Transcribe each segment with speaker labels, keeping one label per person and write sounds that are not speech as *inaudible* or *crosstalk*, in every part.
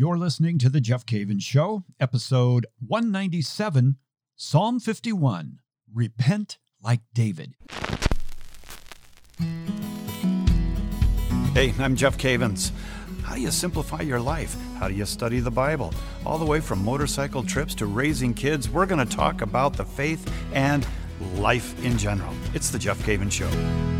Speaker 1: You're listening to The Jeff Cavins Show, episode 197, Psalm 51 Repent like David.
Speaker 2: Hey, I'm Jeff Cavins. How do you simplify your life? How do you study the Bible? All the way from motorcycle trips to raising kids, we're going to talk about the faith and life in general. It's The Jeff Cavins Show.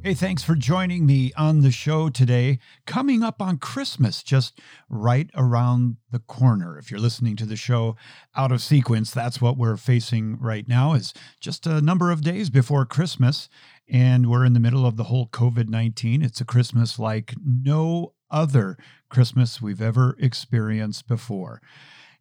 Speaker 1: Hey, thanks for joining me on the show today. Coming up on Christmas, just right around the corner. If you're listening to the show out of sequence, that's what we're facing right now is just a number of days before Christmas and we're in the middle of the whole COVID-19. It's a Christmas like no other Christmas we've ever experienced before.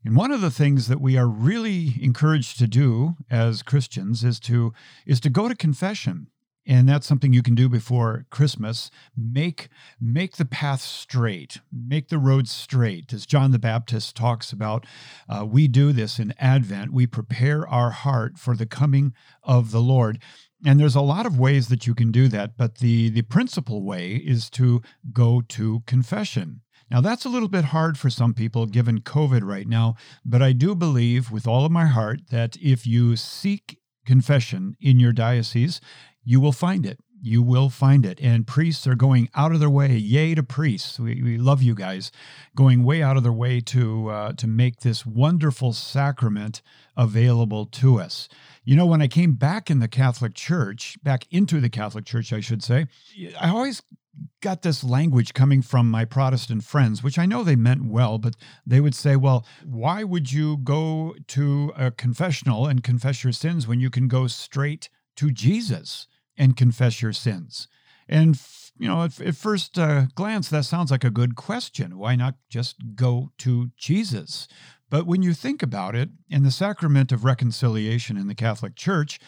Speaker 1: And one of the things that we are really encouraged to do as Christians is to is to go to confession and that's something you can do before christmas. Make make the path straight. Make the road straight. As john the baptist talks about uh, we do this in advent. We prepare our heart for the coming of the lord. And there's a lot of ways that you can do that but the the principal way is to go to confession. Now, that's a little bit hard for some people given COVID right now, but I do believe with all of my heart that if you seek confession in your diocese, you will find it. You will find it. And priests are going out of their way. Yay to priests. We, we love you guys going way out of their way to, uh, to make this wonderful sacrament available to us. You know, when I came back in the Catholic Church, back into the Catholic Church, I should say, I always got this language coming from my Protestant friends, which I know they meant well, but they would say, well, why would you go to a confessional and confess your sins when you can go straight to Jesus? and confess your sins? And, you know, at, at first uh, glance, that sounds like a good question. Why not just go to Jesus? But when you think about it, in the sacrament of reconciliation in the Catholic Church,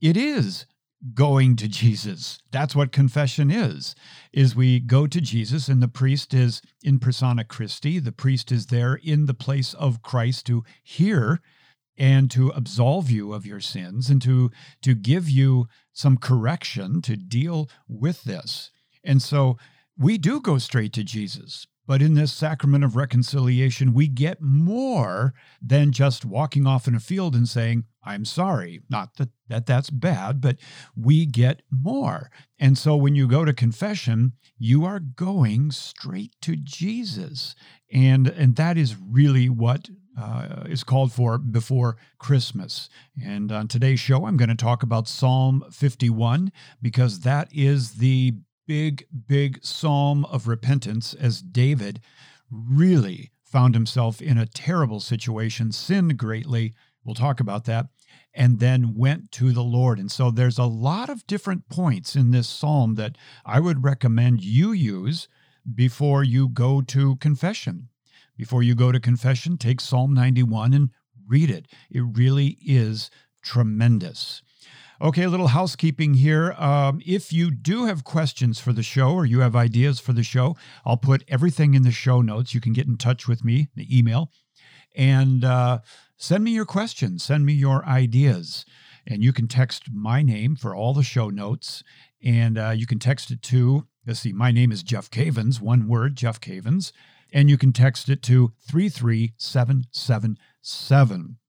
Speaker 1: it is going to Jesus. That's what confession is. Is we go to Jesus and the priest is in persona Christi. The priest is there in the place of Christ to hear and to absolve you of your sins and to to give you some correction to deal with this. And so we do go straight to Jesus. But in this sacrament of reconciliation, we get more than just walking off in a field and saying, I'm sorry. Not that, that that's bad, but we get more. And so when you go to confession, you are going straight to Jesus. And, and that is really what uh, is called for before Christmas. And on today's show, I'm going to talk about Psalm 51 because that is the big, big psalm of repentance as David really found himself in a terrible situation, sinned greatly. We'll talk about that. And then went to the Lord. And so there's a lot of different points in this psalm that I would recommend you use before you go to confession before you go to confession, take Psalm 91 and read it. It really is tremendous. Okay, a little housekeeping here. Um, if you do have questions for the show or you have ideas for the show, I'll put everything in the show notes. You can get in touch with me, the email, and uh, send me your questions, send me your ideas. And you can text my name for all the show notes, and uh, you can text it to, let's see, my name is Jeff Cavins, one word, Jeff Cavins, and you can text it to 33777.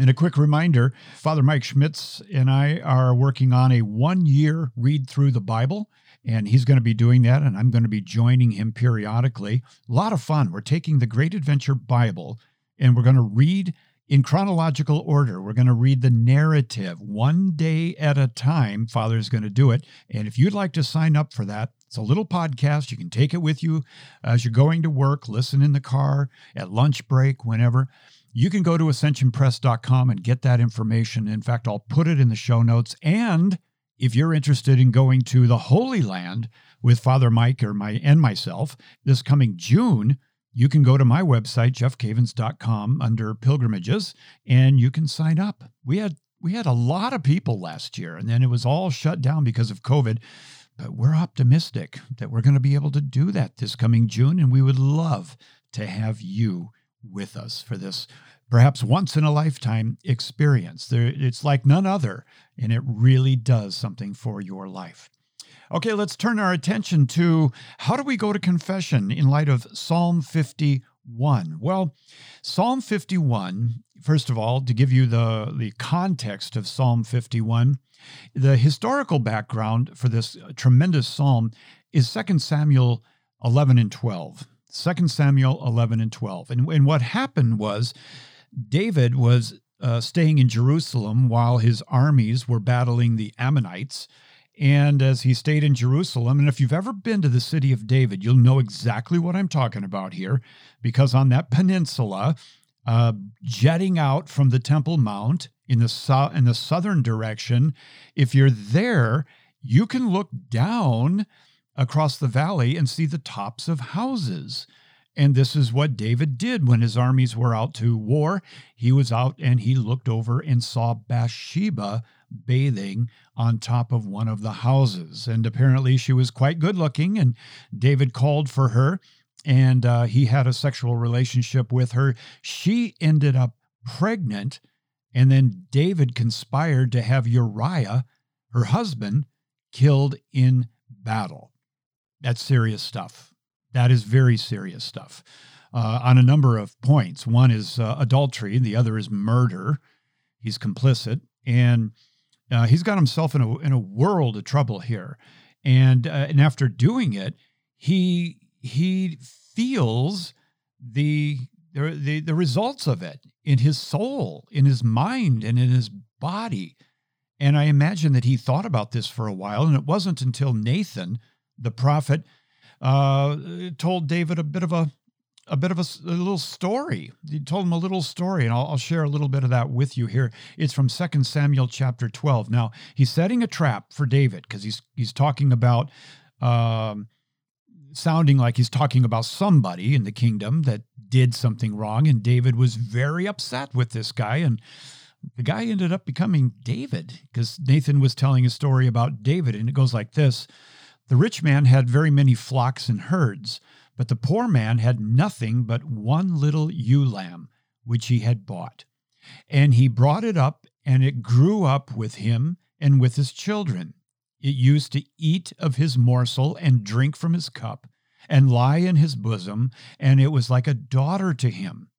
Speaker 1: And a quick reminder Father Mike Schmitz and I are working on a one year read through the Bible, and he's going to be doing that, and I'm going to be joining him periodically. A lot of fun. We're taking the Great Adventure Bible and we're going to read in chronological order. We're going to read the narrative one day at a time. Father's going to do it. And if you'd like to sign up for that, it's a little podcast. You can take it with you as you're going to work, listen in the car, at lunch break, whenever. You can go to ascensionpress.com and get that information. In fact, I'll put it in the show notes. And if you're interested in going to the Holy Land with Father Mike or my and myself this coming June, you can go to my website jeffcavins.com under pilgrimages and you can sign up. We had we had a lot of people last year and then it was all shut down because of COVID. But we're optimistic that we're going to be able to do that this coming June, and we would love to have you with us for this perhaps once in a lifetime experience. There, it's like none other, and it really does something for your life. Okay, let's turn our attention to how do we go to confession in light of Psalm 51? Well, Psalm 51, first of all, to give you the, the context of Psalm 51, the historical background for this tremendous psalm is 2 Samuel 11 and 12. 2 Samuel 11 and 12. And, and what happened was David was uh, staying in Jerusalem while his armies were battling the Ammonites. And as he stayed in Jerusalem, and if you've ever been to the city of David, you'll know exactly what I'm talking about here, because on that peninsula, uh, jetting out from the Temple Mount in the so- in the southern direction, if you're there, you can look down across the valley and see the tops of houses. And this is what David did when his armies were out to war. He was out and he looked over and saw Bathsheba bathing on top of one of the houses. And apparently she was quite good looking. And David called for her and uh, he had a sexual relationship with her. She ended up pregnant. And then David conspired to have Uriah, her husband, killed in battle. That's serious stuff. That is very serious stuff uh, on a number of points. One is uh, adultery, the other is murder. He's complicit, and uh, he's got himself in a in a world of trouble here. And uh, and after doing it, he he feels the, the the the results of it in his soul, in his mind, and in his body. And I imagine that he thought about this for a while, and it wasn't until Nathan, the prophet, uh, told David a bit of a a bit of a, a, little story. He told him a little story, and I'll, I'll, share a little bit of that with you here. It's from 2 Samuel chapter 12. Now, he's setting a trap for David because he's he's talking about um, sounding like he's talking about somebody in the kingdom that did something wrong, and David was very upset with this guy, and the guy ended up becoming David because Nathan was telling a story about David, and it goes like this. The rich man had very many flocks and herds, but the poor man had nothing but one little ewe lamb, which he had bought. And he brought it up, and it grew up with him and with his children. It used to eat of his morsel and drink from his cup, and lie in his bosom, and it was like a daughter to him.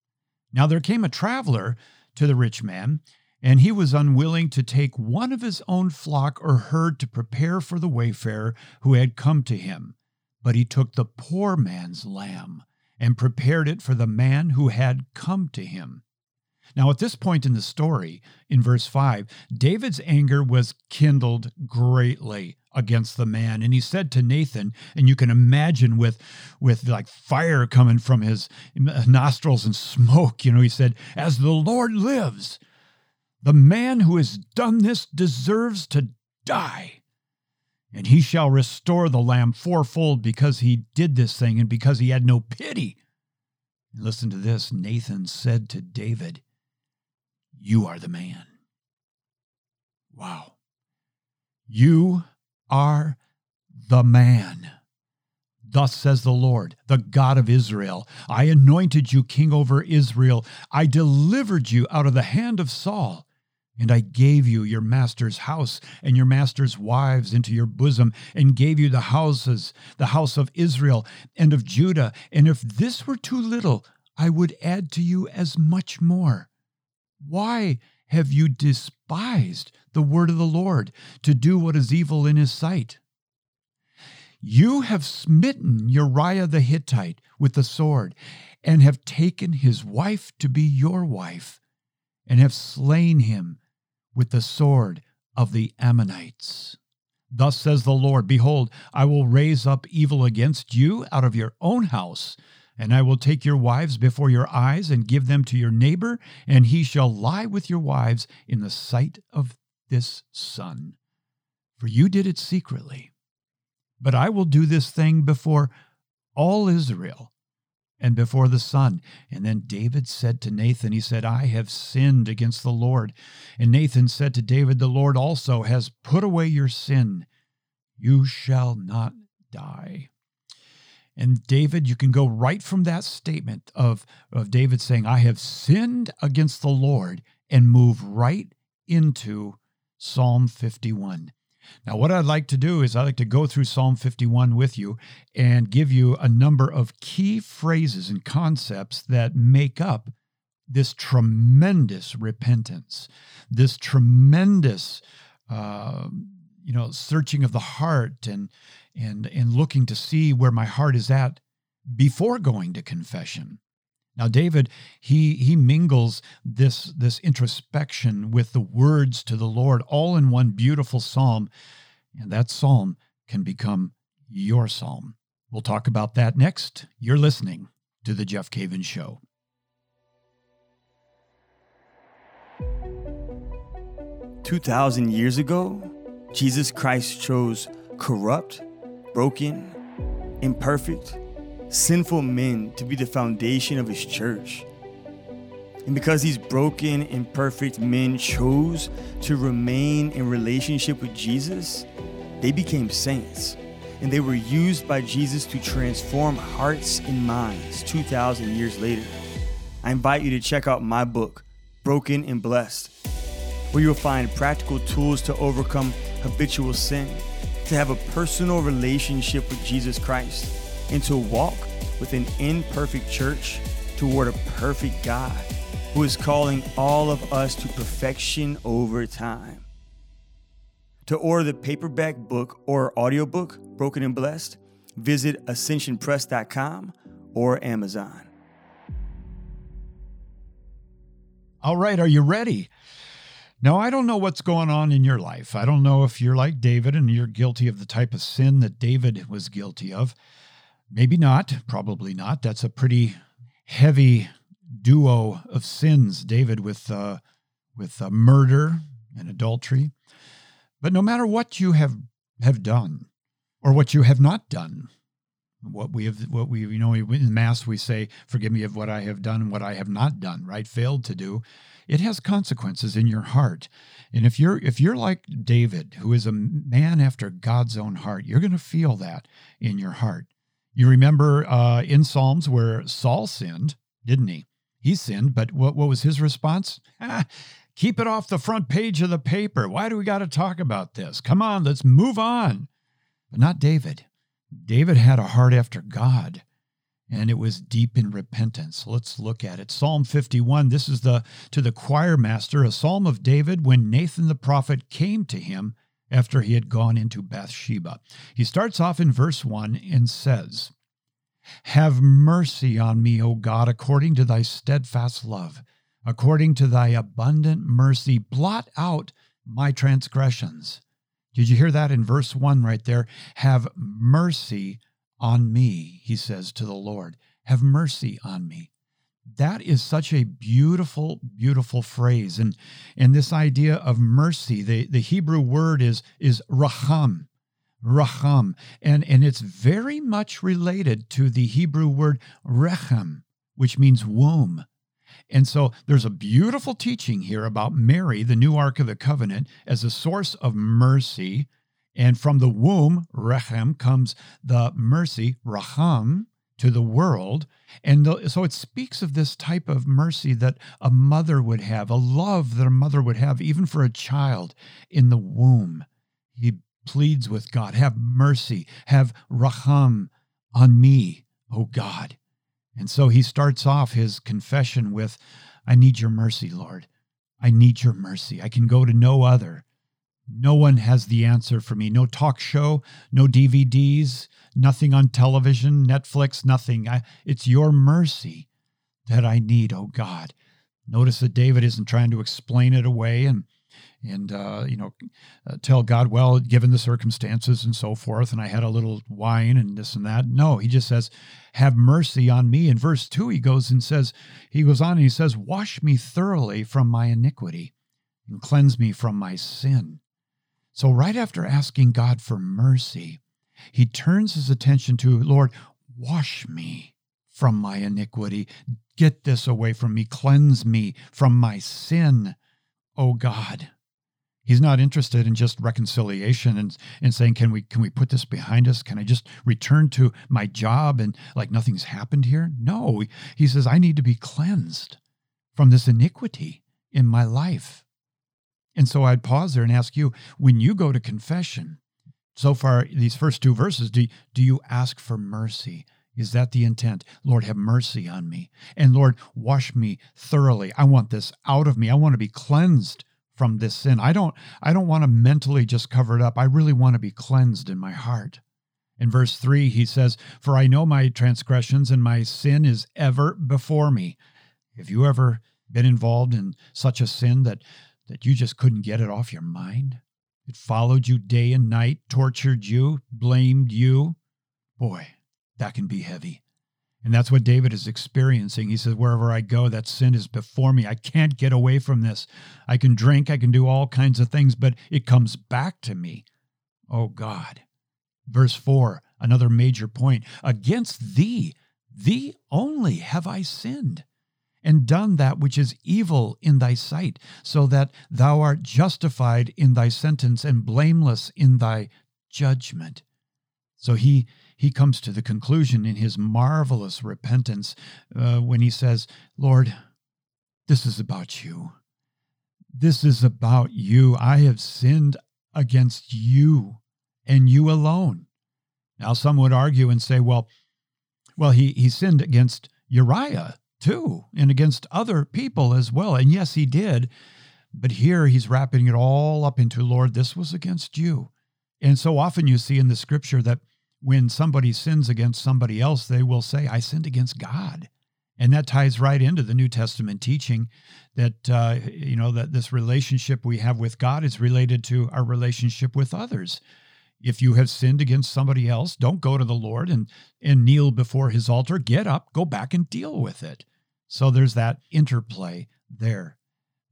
Speaker 1: Now there came a traveler to the rich man, and he was unwilling to take one of his own flock or herd to prepare for the wayfarer who had come to him. But he took the poor man's lamb and prepared it for the man who had come to him. Now, at this point in the story, in verse 5, David's anger was kindled greatly against the man and he said to nathan and you can imagine with with like fire coming from his nostrils and smoke you know he said as the lord lives the man who has done this deserves to die. And he shall restore the lamb fourfold because he did this thing and because he had no pity. Listen to this Nathan said to David, You are the man. Wow. You are the man. Thus says the Lord, the God of Israel I anointed you king over Israel. I delivered you out of the hand of Saul and I gave you your master's house and your master's wives into your bosom, and gave you the houses, the house of Israel and of Judah. And if this were too little, I would add to you as much more. Why have you despised the word of the Lord to do what is evil in his sight? You have smitten Uriah the Hittite with the sword, and have taken his wife to be your wife, and have slain him with the sword of the Ammonites. Thus says the Lord Behold, I will raise up evil against you out of your own house, and I will take your wives before your eyes and give them to your neighbor, and he shall lie with your wives in the sight of this sun. For you did it secretly. But I will do this thing before all Israel and before the sun. And then David said to Nathan, He said, I have sinned against the Lord. And Nathan said to David, The Lord also has put away your sin. You shall not die. And David, you can go right from that statement of, of David saying, I have sinned against the Lord, and move right into Psalm 51. Now, what I'd like to do is I'd like to go through Psalm 51 with you and give you a number of key phrases and concepts that make up this tremendous repentance, this tremendous, uh, you know, searching of the heart and and and looking to see where my heart is at before going to confession. Now, David, he he mingles this this introspection with the words to the Lord all in one beautiful psalm, and that psalm can become your psalm. We'll talk about that next. You're listening to the Jeff Cavins Show.
Speaker 3: 2,000 years ago, Jesus Christ chose corrupt, broken, imperfect, sinful men to be the foundation of his church. And because these broken, imperfect men chose to remain in relationship with Jesus, they became saints. And they were used by Jesus to transform hearts and minds 2,000 years later. I invite you to check out my book, Broken and Blessed where you'll find practical tools to overcome habitual sin, to have a personal relationship with Jesus Christ, and to walk with an imperfect church toward a perfect God who is calling all of us to perfection over time. To order the paperback book or audiobook, Broken and Blessed, visit ascensionpress.com or Amazon.
Speaker 1: All right, are you ready? Now, I don't know what's going on in your life. I don't know if you're like David and you're guilty of the type of sin that David was guilty of. Maybe not, probably not. That's a pretty heavy duo of sins, David, with uh, with uh, murder and adultery. But no matter what you have have done, or what you have not done, what we have, what we you know in mass we say, "Forgive me of what I have done and what I have not done," right? Failed to do it has consequences in your heart. And if you're if you're like David, who is a man after God's own heart, you're going to feel that in your heart. You remember uh, in Psalms where Saul sinned, didn't he? He sinned, but what, what was his response? Ah, keep it off the front page of the paper. Why do we got to talk about this? Come on, let's move on. But not David. David had a heart after God and it was deep in repentance. Let's look at it. Psalm 51. This is the to the choir master, a psalm of David when Nathan the prophet came to him after he had gone into Bathsheba. He starts off in verse 1 and says, Have mercy on me, O God, according to thy steadfast love, according to thy abundant mercy, blot out my transgressions. Did you hear that in verse 1 right there? Have mercy on me, he says to the Lord. Have mercy on me. That is such a beautiful, beautiful phrase. And, and this idea of mercy, the, the Hebrew word is, is raham, raham. And, and it's very much related to the Hebrew word rechem, which means womb. And so there's a beautiful teaching here about Mary, the new Ark of the Covenant, as a source of mercy and from the womb, Rechem, comes the mercy, Raham, to the world. And the, so it speaks of this type of mercy that a mother would have, a love that a mother would have, even for a child in the womb. He pleads with God, have mercy, have Raham on me, O God. And so he starts off his confession with, I need your mercy, Lord. I need your mercy. I can go to no other. No one has the answer for me. No talk show, no DVDs, nothing on television, Netflix, nothing. I, it's your mercy that I need, oh God. Notice that David isn't trying to explain it away and and uh, you know uh, tell God, well, given the circumstances and so forth, and I had a little wine and this and that. No, he just says, "Have mercy on me." In verse two, he goes and says, he goes on and he says, "Wash me thoroughly from my iniquity, and cleanse me from my sin." So, right after asking God for mercy, he turns his attention to, Lord, wash me from my iniquity. Get this away from me. Cleanse me from my sin, oh God. He's not interested in just reconciliation and, and saying, can we can we put this behind us? Can I just return to my job and like nothing's happened here? No. He says, I need to be cleansed from this iniquity in my life. And so I'd pause there and ask you when you go to confession, so far, these first two verses, do, do you ask for mercy? Is that the intent? Lord, have mercy on me. And Lord, wash me thoroughly. I want this out of me. I want to be cleansed from this sin. I don't I don't want to mentally just cover it up. I really want to be cleansed in my heart. In verse 3 he says, "For I know my transgressions and my sin is ever before me." Have you ever been involved in such a sin that that you just couldn't get it off your mind? It followed you day and night, tortured you, blamed you. Boy, that can be heavy. And that's what David is experiencing. He says, Wherever I go, that sin is before me. I can't get away from this. I can drink, I can do all kinds of things, but it comes back to me. Oh God. Verse 4, another major point. Against thee, thee only have I sinned and done that which is evil in thy sight, so that thou art justified in thy sentence and blameless in thy judgment. So he he comes to the conclusion in his marvelous repentance uh, when he says, Lord, this is about you. This is about you. I have sinned against you and you alone. Now, some would argue and say, well, well, he, he sinned against Uriah too, and against other people as well. And yes, he did. But here he's wrapping it all up into, Lord, this was against you. And so often you see in the scripture that when somebody sins against somebody else, they will say, I sinned against God. And that ties right into the New Testament teaching that, uh, you know, that this relationship we have with God is related to our relationship with others. If you have sinned against somebody else, don't go to the Lord and, and kneel before his altar. Get up, go back and deal with it. So there's that interplay there.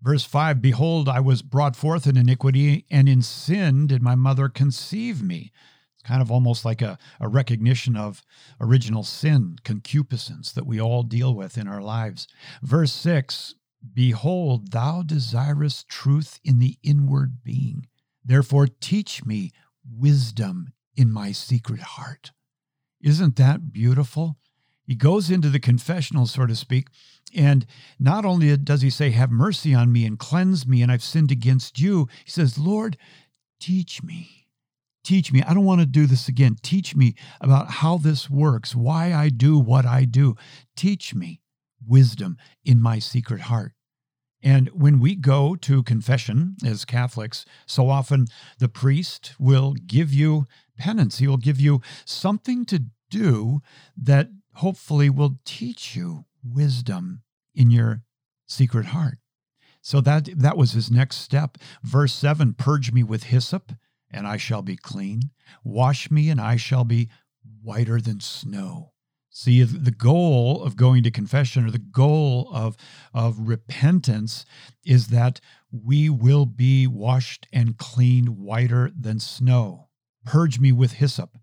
Speaker 1: Verse 5 Behold, I was brought forth in iniquity, and in sin did my mother conceive me. It's kind of almost like a, a recognition of original sin, concupiscence that we all deal with in our lives. Verse 6 Behold, thou desirest truth in the inward being. Therefore, teach me wisdom in my secret heart. Isn't that beautiful? He goes into the confessional, so to speak, and not only does he say, Have mercy on me and cleanse me, and I've sinned against you, he says, Lord, teach me Teach me. I don't want to do this again. Teach me about how this works, why I do what I do. Teach me wisdom in my secret heart. And when we go to confession as Catholics, so often the priest will give you penance. He will give you something to do that hopefully will teach you wisdom in your secret heart. So that that was his next step. Verse 7, purge me with hyssop and I shall be clean. Wash me, and I shall be whiter than snow. See, the goal of going to confession or the goal of, of repentance is that we will be washed and cleaned whiter than snow. Purge me with hyssop.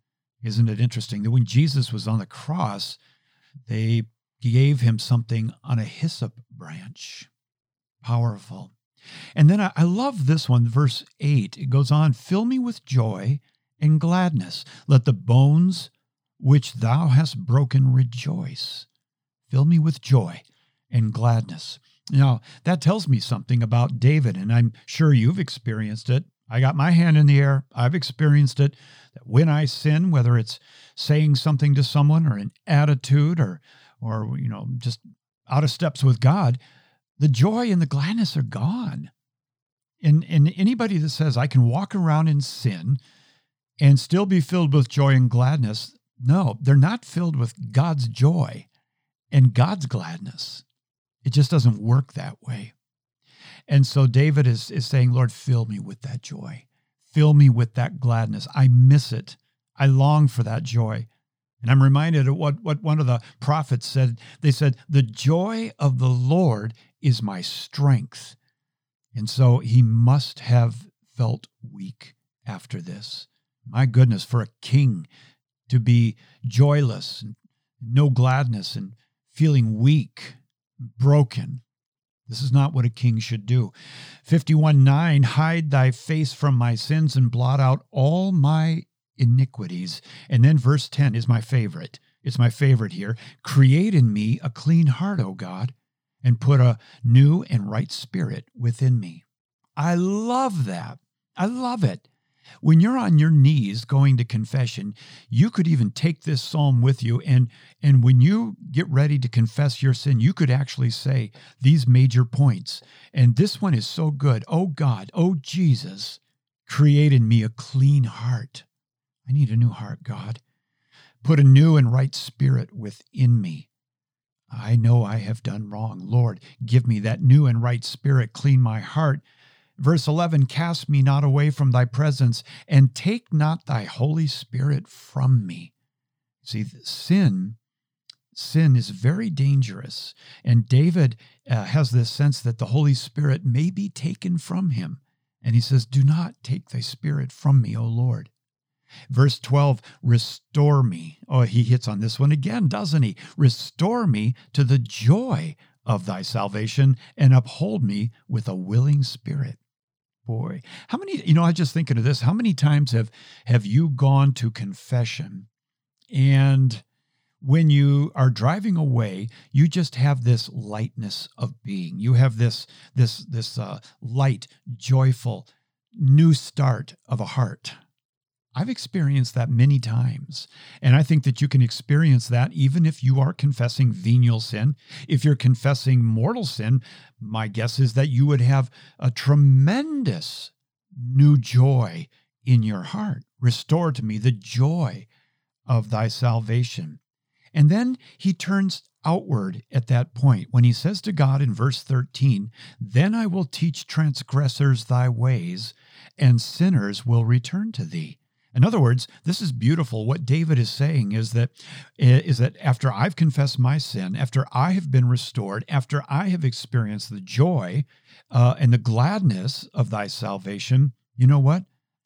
Speaker 1: Isn't it interesting that when Jesus was on the cross, they gave him something on a hyssop branch? Powerful. And then I, I love this one, verse 8. It goes on Fill me with joy and gladness. Let the bones which thou hast broken rejoice. Fill me with joy and gladness. Now, that tells me something about David, and I'm sure you've experienced it. I got my hand in the air. I've experienced it. That when I sin, whether it's saying something to someone or an attitude or, or you know, just out of steps with God, the joy and the gladness are gone. And, and anybody that says, I can walk around in sin and still be filled with joy and gladness, no, they're not filled with God's joy and God's gladness. It just doesn't work that way. And so David is, is saying, Lord, fill me with that joy. Fill me with that gladness. I miss it. I long for that joy. And I'm reminded of what, what one of the prophets said. They said, The joy of the Lord is my strength. And so he must have felt weak after this. My goodness, for a king to be joyless, and no gladness, and feeling weak, broken. This is not what a king should do. 51 9 Hide thy face from my sins and blot out all my iniquities. And then verse 10 is my favorite. It's my favorite here. Create in me a clean heart, O God, and put a new and right spirit within me. I love that. I love it. When you're on your knees going to confession, you could even take this psalm with you and and when you get ready to confess your sin, you could actually say these major points. And this one is so good. Oh God, oh Jesus, create in me a clean heart. I need a new heart, God. Put a new and right spirit within me. I know I have done wrong. Lord, give me that new and right spirit, clean my heart Verse 11 Cast me not away from thy presence, and take not thy Holy Spirit from me. See, sin. Sin is very dangerous. And David uh, has this sense that the Holy Spirit may be taken from him. And he says, Do not take thy spirit from me, O Lord. Verse 12, restore me. Oh, he hits on this one again, doesn't he? Restore me to the joy of thy salvation and uphold me with a willing spirit boy. How many, you know, I was just thinking of this. How many times have have you gone to confession and when you are driving away, you just have this lightness of being. You have this this this uh, light, joyful, new start of a heart. I've experienced that many times. And I think that you can experience that even if you are confessing venial sin. If you're confessing mortal sin, my guess is that you would have a tremendous new joy in your heart. Restore to me the joy of thy salvation. And then he turns outward at that point when he says to God in verse 13, Then I will teach transgressors thy ways, and sinners will return to thee. In other words, this is beautiful. What David is saying is that is that after I've confessed my sin, after I have been restored, after I have experienced the joy uh, and the gladness of thy salvation, you know what?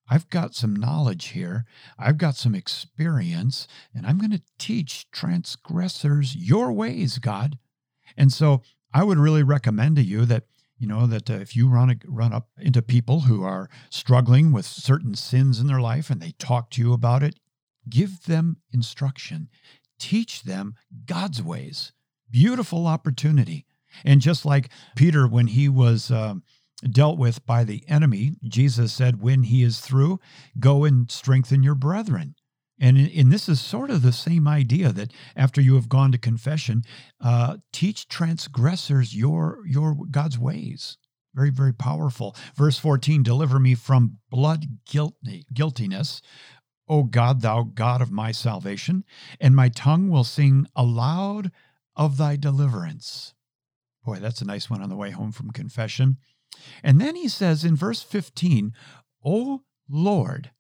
Speaker 1: I've got some knowledge here. I've got some experience, and I'm going to teach transgressors your ways, God. And so I would really recommend to you that you know that uh, if you run run up into people who are struggling with certain sins in their life and they talk to you about it, give them instruction, teach them God's ways. Beautiful opportunity. And just like Peter, when he was um, dealt with by the enemy, Jesus said, When he is through, go and strengthen your brethren. And, and this is sort of the same idea that after you have gone to confession, uh, teach transgressors your, your God's ways. Very, very powerful. Verse 14 Deliver me from blood guilty, guiltiness, O God, thou God of my salvation, and my tongue will sing aloud of thy deliverance. Boy, that's a nice one on the way home from confession. And then he says in verse 15, O Lord,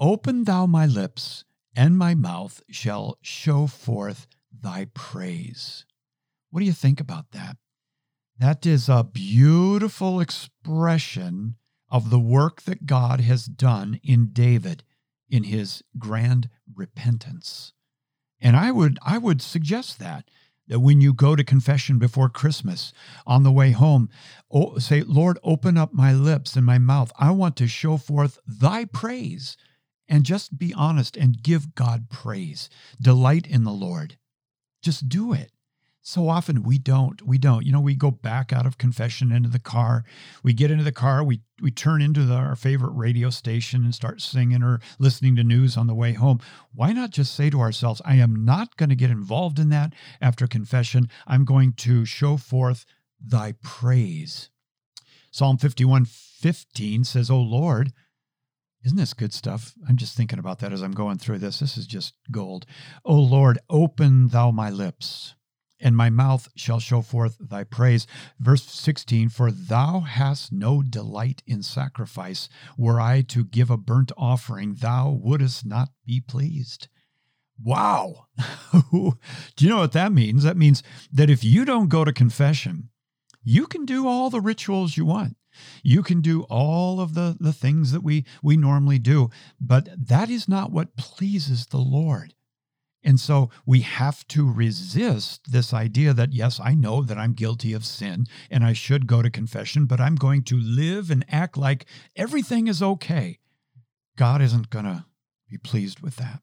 Speaker 1: Open thou my lips, and my mouth shall show forth thy praise. What do you think about that? That is a beautiful expression of the work that God has done in David in his grand repentance. And I would I would suggest that that when you go to confession before Christmas on the way home, say, Lord, open up my lips and my mouth. I want to show forth thy praise and just be honest and give God praise. Delight in the Lord. Just do it. So often we don't. We don't. You know, we go back out of confession into the car. We get into the car, we we turn into the, our favorite radio station and start singing or listening to news on the way home. Why not just say to ourselves, I am not going to get involved in that after confession. I'm going to show forth thy praise. Psalm 51 15 says, O Lord, isn't this good stuff? I'm just thinking about that as I'm going through this. This is just gold. O Lord, open thou my lips, and my mouth shall show forth thy praise. Verse 16 For thou hast no delight in sacrifice. Were I to give a burnt offering, thou wouldest not be pleased. Wow. *laughs* Do you know what that means? That means that if you don't go to confession, you can do all the rituals you want. You can do all of the, the things that we, we normally do, but that is not what pleases the Lord. And so we have to resist this idea that, yes, I know that I'm guilty of sin and I should go to confession, but I'm going to live and act like everything is okay. God isn't going to be pleased with that.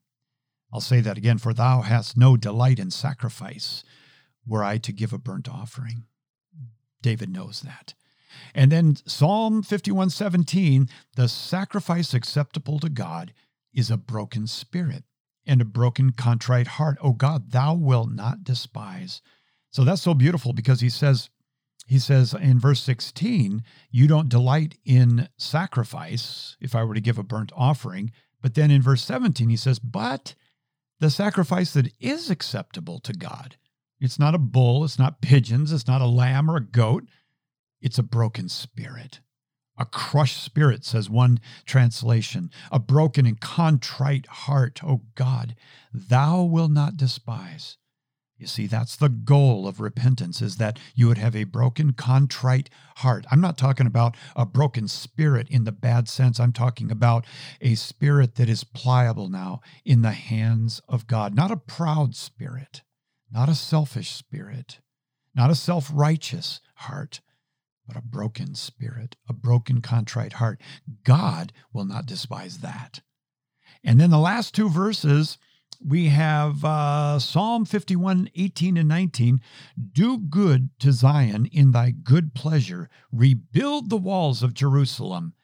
Speaker 1: I'll say that again for thou hast no delight in sacrifice, were I to give a burnt offering. David knows that. And then Psalm 51:17, the sacrifice acceptable to God is a broken spirit and a broken contrite heart. Oh God, thou wilt not despise. So that's so beautiful because he says he says in verse 16, you don't delight in sacrifice if I were to give a burnt offering, but then in verse 17 he says, but the sacrifice that is acceptable to God. It's not a bull, it's not pigeons, it's not a lamb or a goat. It's a broken spirit. A crushed spirit, says one translation, a broken and contrite heart, O God, thou wilt not despise. You see, that's the goal of repentance is that you would have a broken, contrite heart. I'm not talking about a broken spirit in the bad sense. I'm talking about a spirit that is pliable now in the hands of God, not a proud spirit, not a selfish spirit, not a self righteous heart, but a broken spirit, a broken, contrite heart. God will not despise that. And then the last two verses we have uh, Psalm 51, 18 and 19. Do good to Zion in thy good pleasure, rebuild the walls of Jerusalem.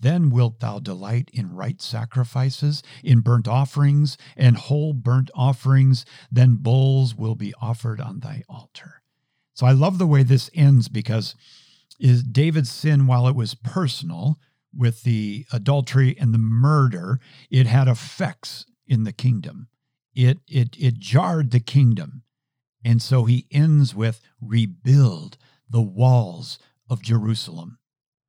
Speaker 1: Then wilt thou delight in right sacrifices, in burnt offerings and whole burnt offerings. Then bulls will be offered on thy altar. So I love the way this ends because is David's sin, while it was personal with the adultery and the murder, it had effects in the kingdom it it it jarred the kingdom. And so he ends with rebuild the walls of Jerusalem.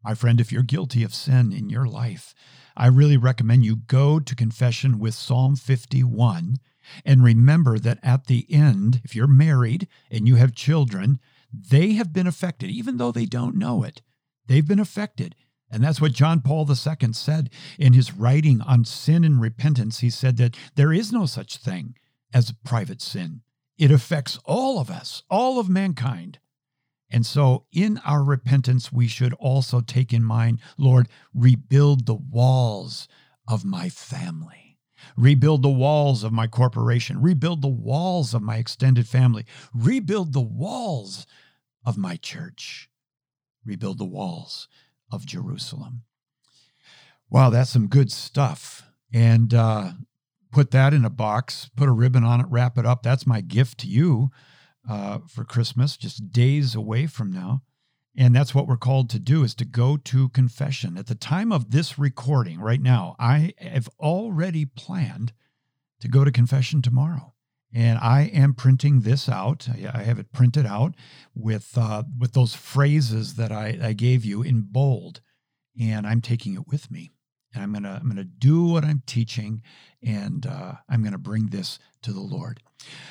Speaker 1: My friend, if you're guilty of sin in your life, I really recommend you go to confession with Psalm 51 and remember that at the end, if you're married and you have children, they have been affected, even though they don't know it. They've been affected. And that's what John Paul II said in his writing on sin and repentance. He said that there is no such thing as private sin, it affects all of us, all of mankind. And so, in our repentance, we should also take in mind, Lord, rebuild the walls of my family, rebuild the walls of my corporation, rebuild the walls of my extended family, rebuild the walls of my church, rebuild the walls of Jerusalem. Wow, that's some good stuff. And uh, put that in a box, put a ribbon on it, wrap it up. That's my gift to you uh, for Christmas, just days away from now. And that's what we're called to do is to go to confession. At the time of this recording right now, I have already planned to go to confession tomorrow. And I am printing this out. I have it printed out with uh, with those phrases that I, I gave you in bold, and I'm taking it with me. And I'm gonna I'm gonna do what I'm teaching, and uh, I'm gonna bring this to the Lord.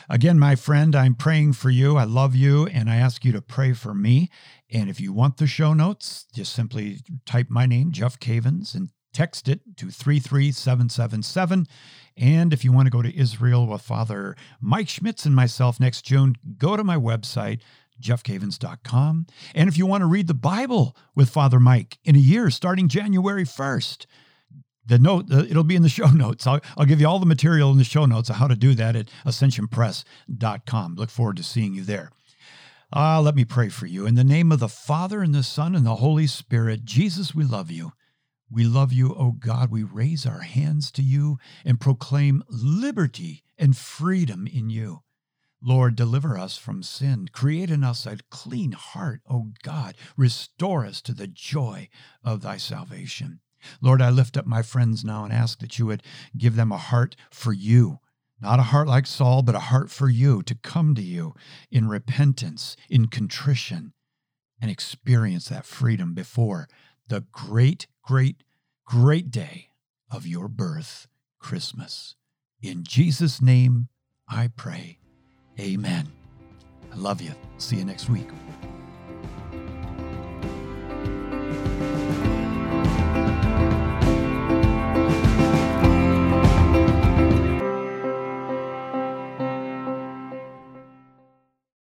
Speaker 1: Again, my friend, I'm praying for you. I love you, and I ask you to pray for me. And if you want the show notes, just simply type my name, Jeff Cavins, and text it to 33777. And if you want to go to Israel with Father Mike Schmitz and myself next June, go to my website, jeffcavins.com. And if you want to read the Bible with Father Mike in a year starting January 1st, the note it'll be in the *laughs* show notes I'll, I'll give you all the material in the show notes of how to do that at ascensionpress.com look forward to seeing you there uh, let me pray for you in the name of the father and the son and the holy spirit jesus we love you we love you, O God. We raise our hands to you and proclaim liberty and freedom in you. Lord, deliver us from sin. Create in us a clean heart, O God. Restore us to the joy of thy salvation. Lord, I lift up my friends now and ask that you would give them a heart for you. Not a heart like Saul, but a heart for you to come to you in repentance, in contrition, and experience that freedom before the great great, great day of your birth, Christmas. In Jesus' name, I pray. Amen. I love you. See you next week.